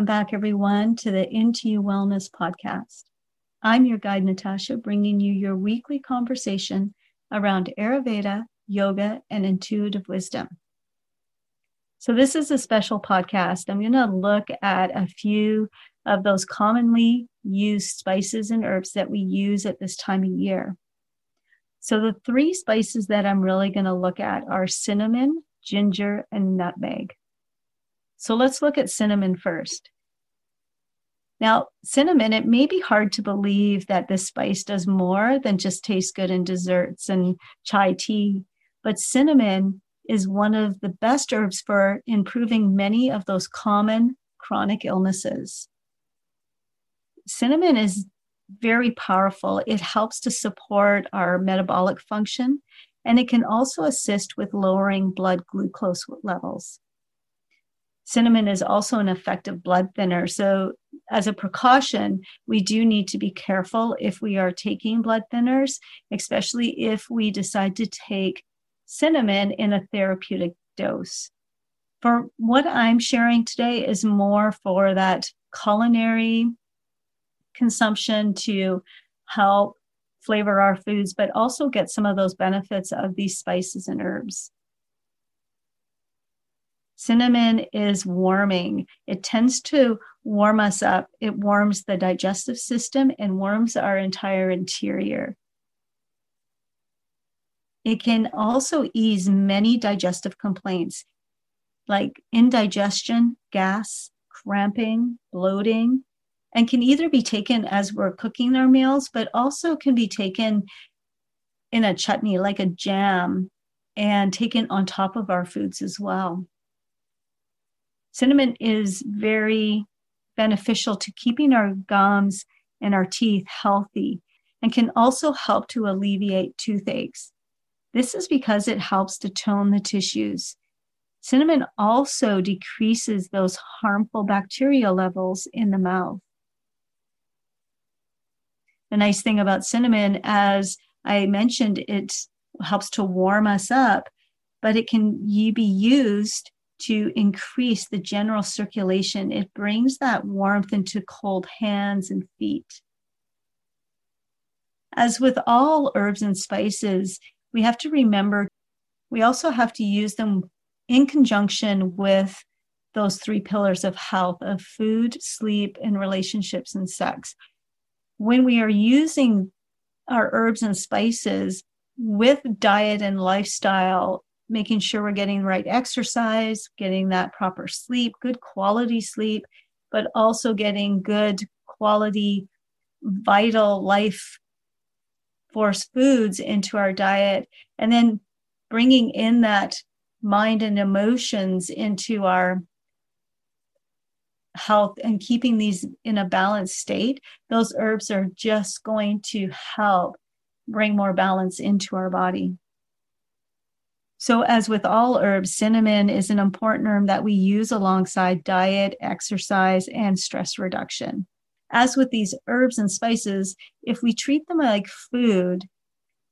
Welcome back, everyone, to the Into You Wellness podcast. I'm your guide, Natasha, bringing you your weekly conversation around Ayurveda, yoga, and intuitive wisdom. So, this is a special podcast. I'm going to look at a few of those commonly used spices and herbs that we use at this time of year. So, the three spices that I'm really going to look at are cinnamon, ginger, and nutmeg. So let's look at cinnamon first. Now, cinnamon, it may be hard to believe that this spice does more than just taste good in desserts and chai tea, but cinnamon is one of the best herbs for improving many of those common chronic illnesses. Cinnamon is very powerful. It helps to support our metabolic function, and it can also assist with lowering blood glucose levels. Cinnamon is also an effective blood thinner. So, as a precaution, we do need to be careful if we are taking blood thinners, especially if we decide to take cinnamon in a therapeutic dose. For what I'm sharing today is more for that culinary consumption to help flavor our foods, but also get some of those benefits of these spices and herbs. Cinnamon is warming. It tends to warm us up. It warms the digestive system and warms our entire interior. It can also ease many digestive complaints like indigestion, gas, cramping, bloating, and can either be taken as we're cooking our meals, but also can be taken in a chutney, like a jam, and taken on top of our foods as well. Cinnamon is very beneficial to keeping our gums and our teeth healthy and can also help to alleviate toothaches. This is because it helps to tone the tissues. Cinnamon also decreases those harmful bacteria levels in the mouth. The nice thing about cinnamon, as I mentioned, it helps to warm us up, but it can be used to increase the general circulation. It brings that warmth into cold hands and feet. As with all herbs and spices, we have to remember we also have to use them in conjunction with those three pillars of health of food, sleep, and relationships and sex. When we are using our herbs and spices with diet and lifestyle making sure we're getting the right exercise, getting that proper sleep, good quality sleep, but also getting good quality, vital life force foods into our diet. And then bringing in that mind and emotions into our health and keeping these in a balanced state, those herbs are just going to help bring more balance into our body. So, as with all herbs, cinnamon is an important herb that we use alongside diet, exercise, and stress reduction. As with these herbs and spices, if we treat them like food,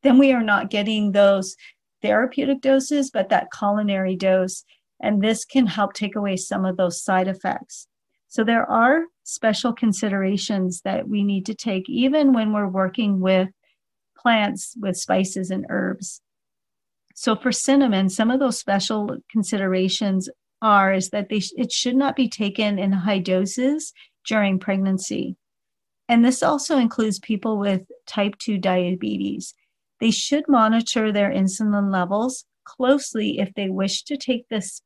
then we are not getting those therapeutic doses, but that culinary dose. And this can help take away some of those side effects. So, there are special considerations that we need to take, even when we're working with plants with spices and herbs. So for cinnamon, some of those special considerations are is that they it should not be taken in high doses during pregnancy. And this also includes people with type 2 diabetes. They should monitor their insulin levels closely if they wish to take this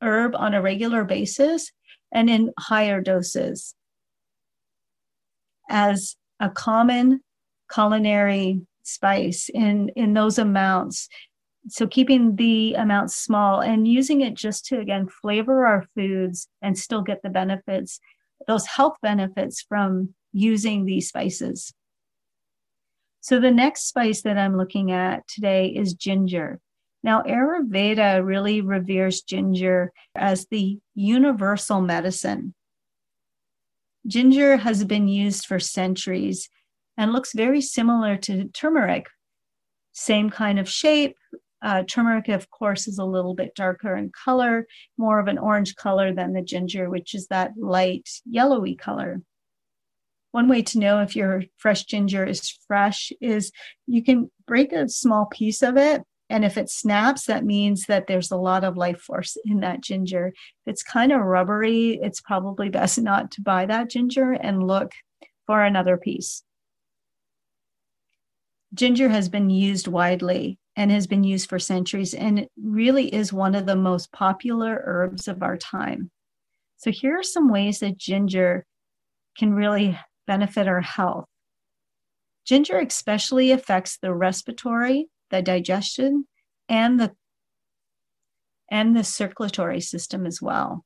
herb on a regular basis and in higher doses. As a common culinary spice in in those amounts. So keeping the amounts small and using it just to again flavor our foods and still get the benefits those health benefits from using these spices. So the next spice that i'm looking at today is ginger. Now ayurveda really reveres ginger as the universal medicine. Ginger has been used for centuries and looks very similar to turmeric. Same kind of shape, Uh, turmeric, of course, is a little bit darker in color, more of an orange color than the ginger, which is that light yellowy color. One way to know if your fresh ginger is fresh is you can break a small piece of it. And if it snaps, that means that there's a lot of life force in that ginger. If it's kind of rubbery, it's probably best not to buy that ginger and look for another piece. Ginger has been used widely and has been used for centuries and it really is one of the most popular herbs of our time. So, here are some ways that ginger can really benefit our health. Ginger especially affects the respiratory, the digestion, and the and the circulatory system as well.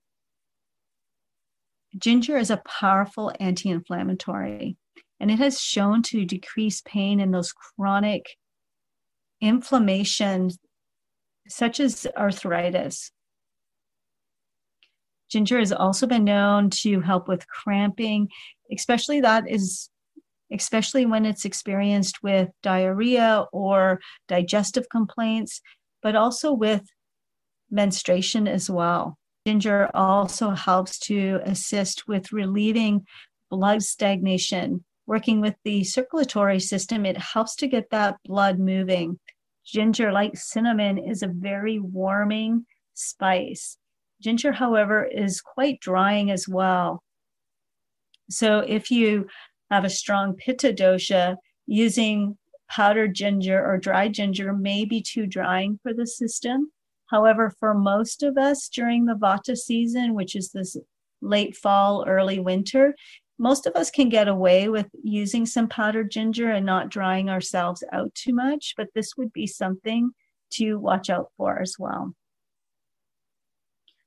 Ginger is a powerful anti-inflammatory and it has shown to decrease pain in those chronic inflammation such as arthritis. Ginger has also been known to help with cramping especially that is especially when it's experienced with diarrhea or digestive complaints, but also with menstruation as well. Ginger also helps to assist with relieving blood stagnation. Working with the circulatory system, it helps to get that blood moving. Ginger, like cinnamon, is a very warming spice. Ginger, however, is quite drying as well. So if you have a strong pitta dosha, using powdered ginger or dry ginger may be too drying for the system. However, for most of us during the vata season, which is this late fall, early winter, most of us can get away with using some powdered ginger and not drying ourselves out too much, but this would be something to watch out for as well.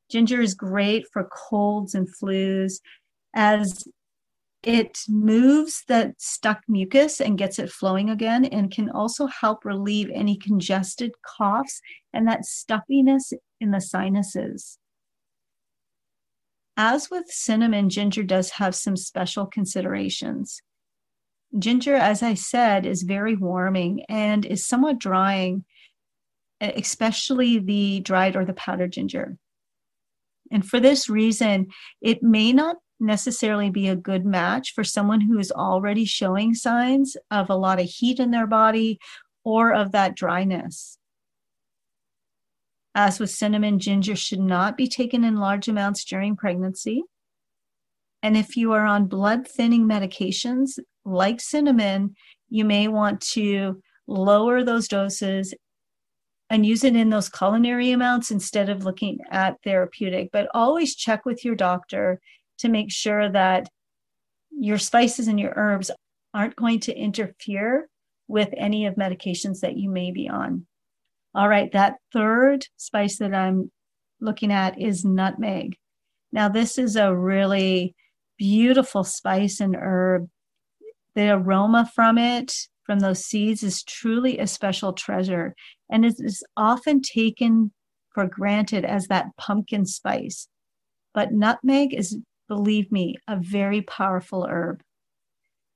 Ginger is great for colds and flus as it moves that stuck mucus and gets it flowing again and can also help relieve any congested coughs and that stuffiness in the sinuses. As with cinnamon, ginger does have some special considerations. Ginger, as I said, is very warming and is somewhat drying, especially the dried or the powdered ginger. And for this reason, it may not necessarily be a good match for someone who is already showing signs of a lot of heat in their body or of that dryness. As with cinnamon, ginger should not be taken in large amounts during pregnancy. And if you are on blood thinning medications like cinnamon, you may want to lower those doses and use it in those culinary amounts instead of looking at therapeutic. But always check with your doctor to make sure that your spices and your herbs aren't going to interfere with any of medications that you may be on. All right, that third spice that I'm looking at is nutmeg. Now, this is a really beautiful spice and herb. The aroma from it, from those seeds, is truly a special treasure. And it is often taken for granted as that pumpkin spice. But nutmeg is believe me, a very powerful herb.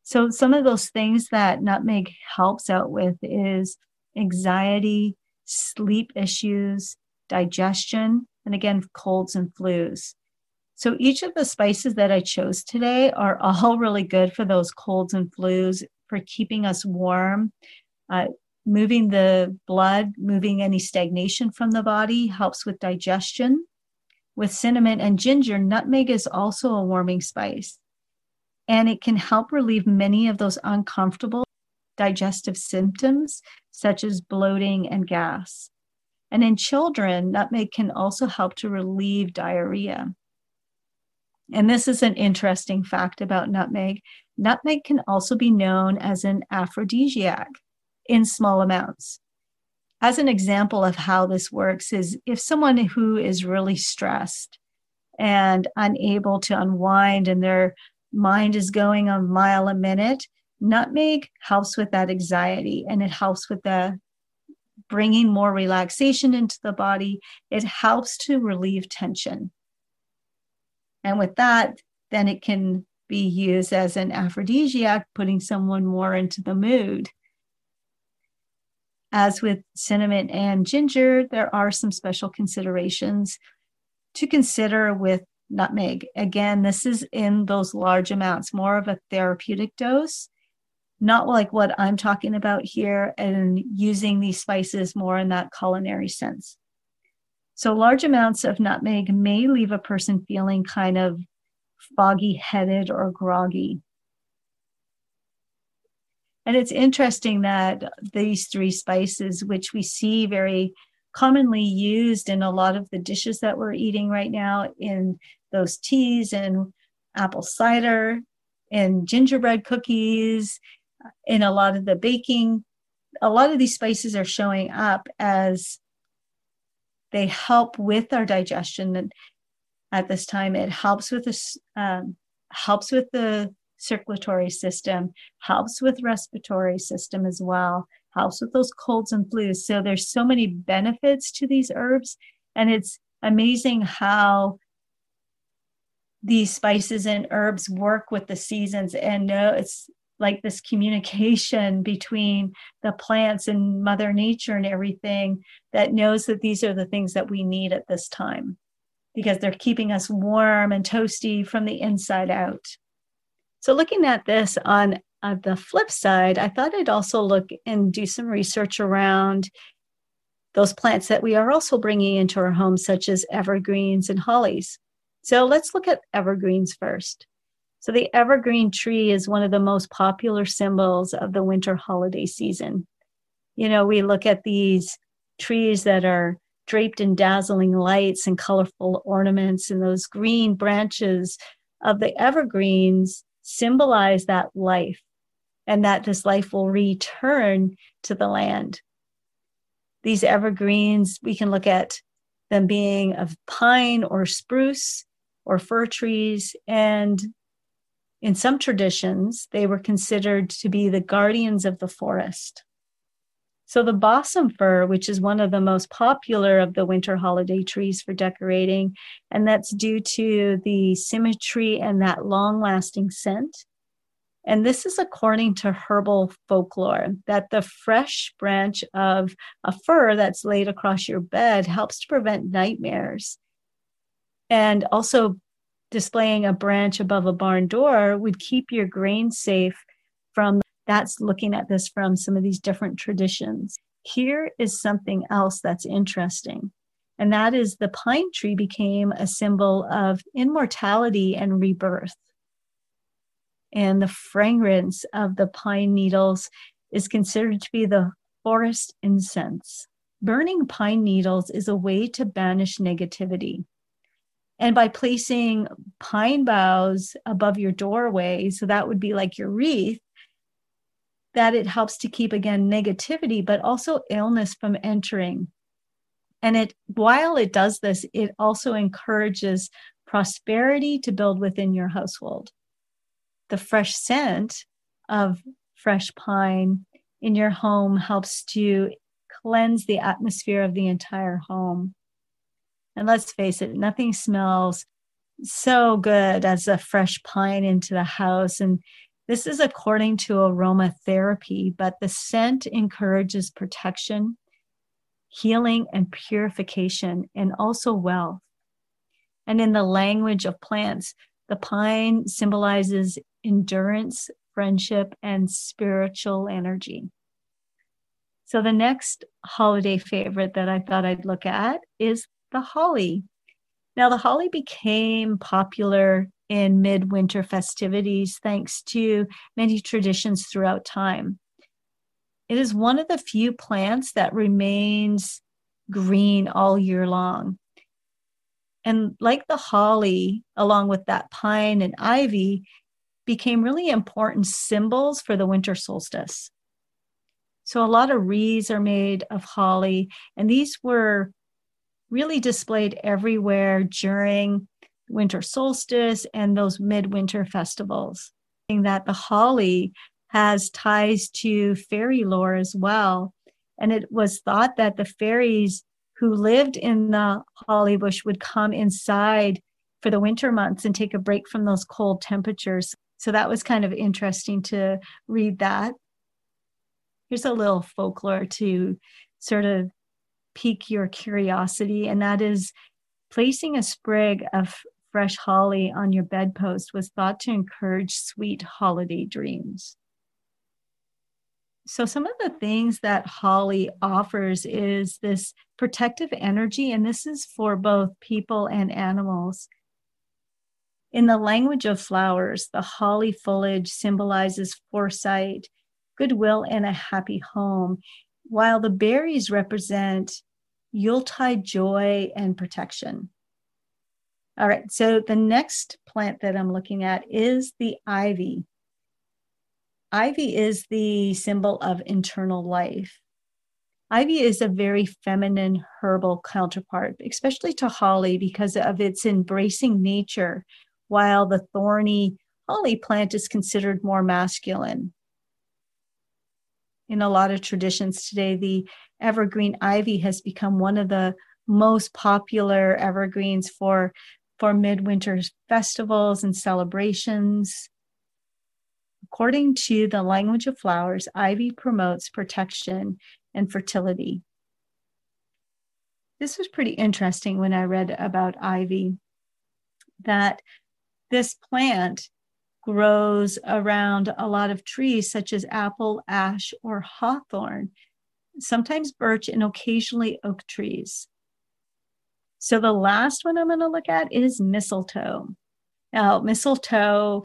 So, some of those things that nutmeg helps out with is anxiety, sleep issues, digestion, and again, colds and flus. So, each of the spices that I chose today are all really good for those colds and flus, for keeping us warm. Uh, moving the blood, moving any stagnation from the body helps with digestion with cinnamon and ginger, nutmeg is also a warming spice. And it can help relieve many of those uncomfortable digestive symptoms, such as bloating and gas. And in children, nutmeg can also help to relieve diarrhea. And this is an interesting fact about nutmeg. Nutmeg can also be known as an aphrodisiac in small amounts as an example of how this works is if someone who is really stressed and unable to unwind and their mind is going a mile a minute nutmeg helps with that anxiety and it helps with the bringing more relaxation into the body. It helps to relieve tension. And with that then it can be used as an aphrodisiac putting someone more into the mood. As with cinnamon and ginger, there are some special considerations to consider with nutmeg. Again, this is in those large amounts, more of a therapeutic dose, not like what I'm talking about here, and using these spices more in that culinary sense. So, large amounts of nutmeg may leave a person feeling kind of foggy headed or groggy. And it's interesting that these three spices, which we see very commonly used in a lot of the dishes that we're eating right now, in those teas and apple cider, and gingerbread cookies, in a lot of the baking, a lot of these spices are showing up as they help with our digestion at this time. It helps with this, um, helps with the circulatory system, helps with respiratory system as well, helps with those colds and flus. So there's so many benefits to these herbs, and it's amazing how these spices and herbs work with the seasons and know it's like this communication between the plants and mother nature and everything that knows that these are the things that we need at this time because they're keeping us warm and toasty from the inside out so, looking at this on the flip side, I thought I'd also look and do some research around those plants that we are also bringing into our homes, such as evergreens and hollies. So, let's look at evergreens first. So, the evergreen tree is one of the most popular symbols of the winter holiday season. You know, we look at these trees that are draped in dazzling lights and colorful ornaments, and those green branches of the evergreens symbolize that life and that this life will return to the land. These evergreens, we can look at them being of pine or spruce or fir trees. And in some traditions, they were considered to be the guardians of the forest. So, the balsam fir, which is one of the most popular of the winter holiday trees for decorating, and that's due to the symmetry and that long lasting scent. And this is according to herbal folklore that the fresh branch of a fir that's laid across your bed helps to prevent nightmares. And also, displaying a branch above a barn door would keep your grain safe from that's looking at this from some of these different traditions. Here is something else that's interesting, and that is the pine tree became a symbol of immortality and rebirth. And the fragrance of the pine needles is considered to be the forest incense. Burning pine needles is a way to banish negativity. And by placing pine boughs above your doorway, so that would be like your wreath, that it helps to keep again negativity but also illness from entering. And it while it does this it also encourages prosperity to build within your household. The fresh scent of fresh pine in your home helps to cleanse the atmosphere of the entire home and let's face it nothing smells so good as a fresh pine into the house and this is according to aromatherapy, but the scent encourages protection, healing, and purification, and also wealth. And in the language of plants, the pine symbolizes endurance, friendship, and spiritual energy. So, the next holiday favorite that I thought I'd look at is the holly. Now, the holly became popular in midwinter festivities thanks to many traditions throughout time. It is one of the few plants that remains green all year long. And like the holly, along with that pine and ivy, became really important symbols for the winter solstice. So a lot of wreaths are made of holly, and these were really displayed everywhere during winter solstice and those midwinter festivals. That the holly has ties to fairy lore as well. And it was thought that the fairies who lived in the holly bush would come inside for the winter months and take a break from those cold temperatures. So that was kind of interesting to read that. here's a little folklore to sort of pique your curiosity, and that is placing a sprig of fresh holly on your bedpost was thought to encourage sweet holiday dreams. So, some of the things that holly offers is this protective energy, and this is for both people and animals. In the language of flowers, the holly foliage symbolizes foresight, goodwill, and a happy home, while the berries represent Yuletide joy and protection. All right, so the next plant that I'm looking at is the ivy. Ivy is the symbol of internal life. Ivy is a very feminine herbal counterpart, especially to holly because of its embracing nature while the thorny holly plant is considered more masculine. In a lot of traditions today, the evergreen ivy has become one of the most popular evergreens for, for midwinter festivals and celebrations. According to the language of flowers, ivy promotes protection and fertility. This was pretty interesting when I read about ivy that this plant grows around a lot of trees such as apple, ash, or hawthorn, sometimes birch, and occasionally oak trees. So the last one I'm going to look at is mistletoe. Now, mistletoe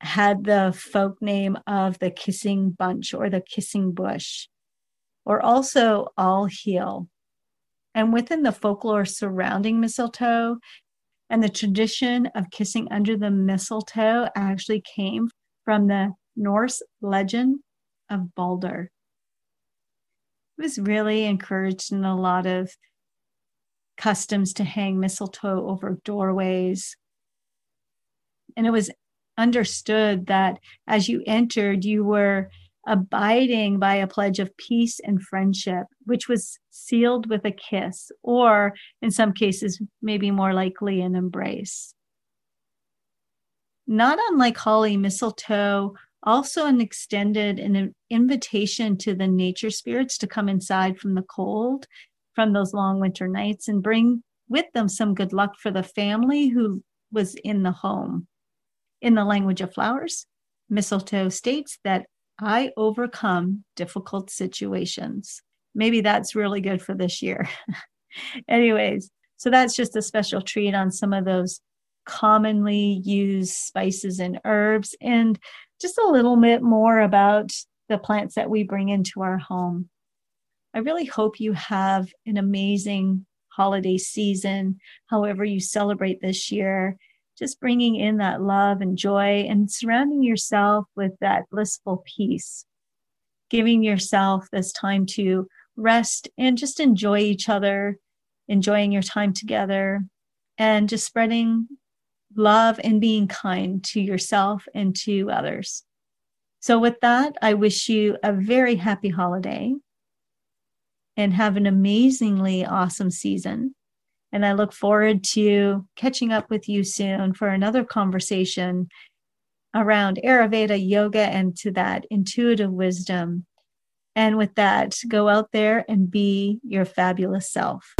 had the folk name of the kissing bunch or the kissing bush, or also all heal. And within the folklore surrounding mistletoe, and the tradition of kissing under the mistletoe actually came from the Norse legend of Balder. It was really encouraged in a lot of customs to hang mistletoe over doorways. And it was understood that as you entered, you were abiding by a pledge of peace and friendship, which was sealed with a kiss, or in some cases, maybe more likely an embrace. Not unlike holly, mistletoe also an extended an invitation to the nature spirits to come inside from the cold from those long winter nights and bring with them some good luck for the family who was in the home. In the language of flowers, mistletoe states that I overcome difficult situations. Maybe that's really good for this year. Anyways, so that's just a special treat on some of those commonly used spices and herbs, and just a little bit more about the plants that we bring into our home. I really hope you have an amazing holiday season, however, you celebrate this year just bringing in that love and joy and surrounding yourself with that blissful peace, giving yourself this time to rest and just enjoy each other, enjoying your time together, and just spreading love and being kind to yourself and to others. So, with that, I wish you a very happy holiday and have an amazingly awesome season. And I look forward to catching up with you soon for another conversation around Ayurveda yoga and to that intuitive wisdom. And with that, go out there and be your fabulous self.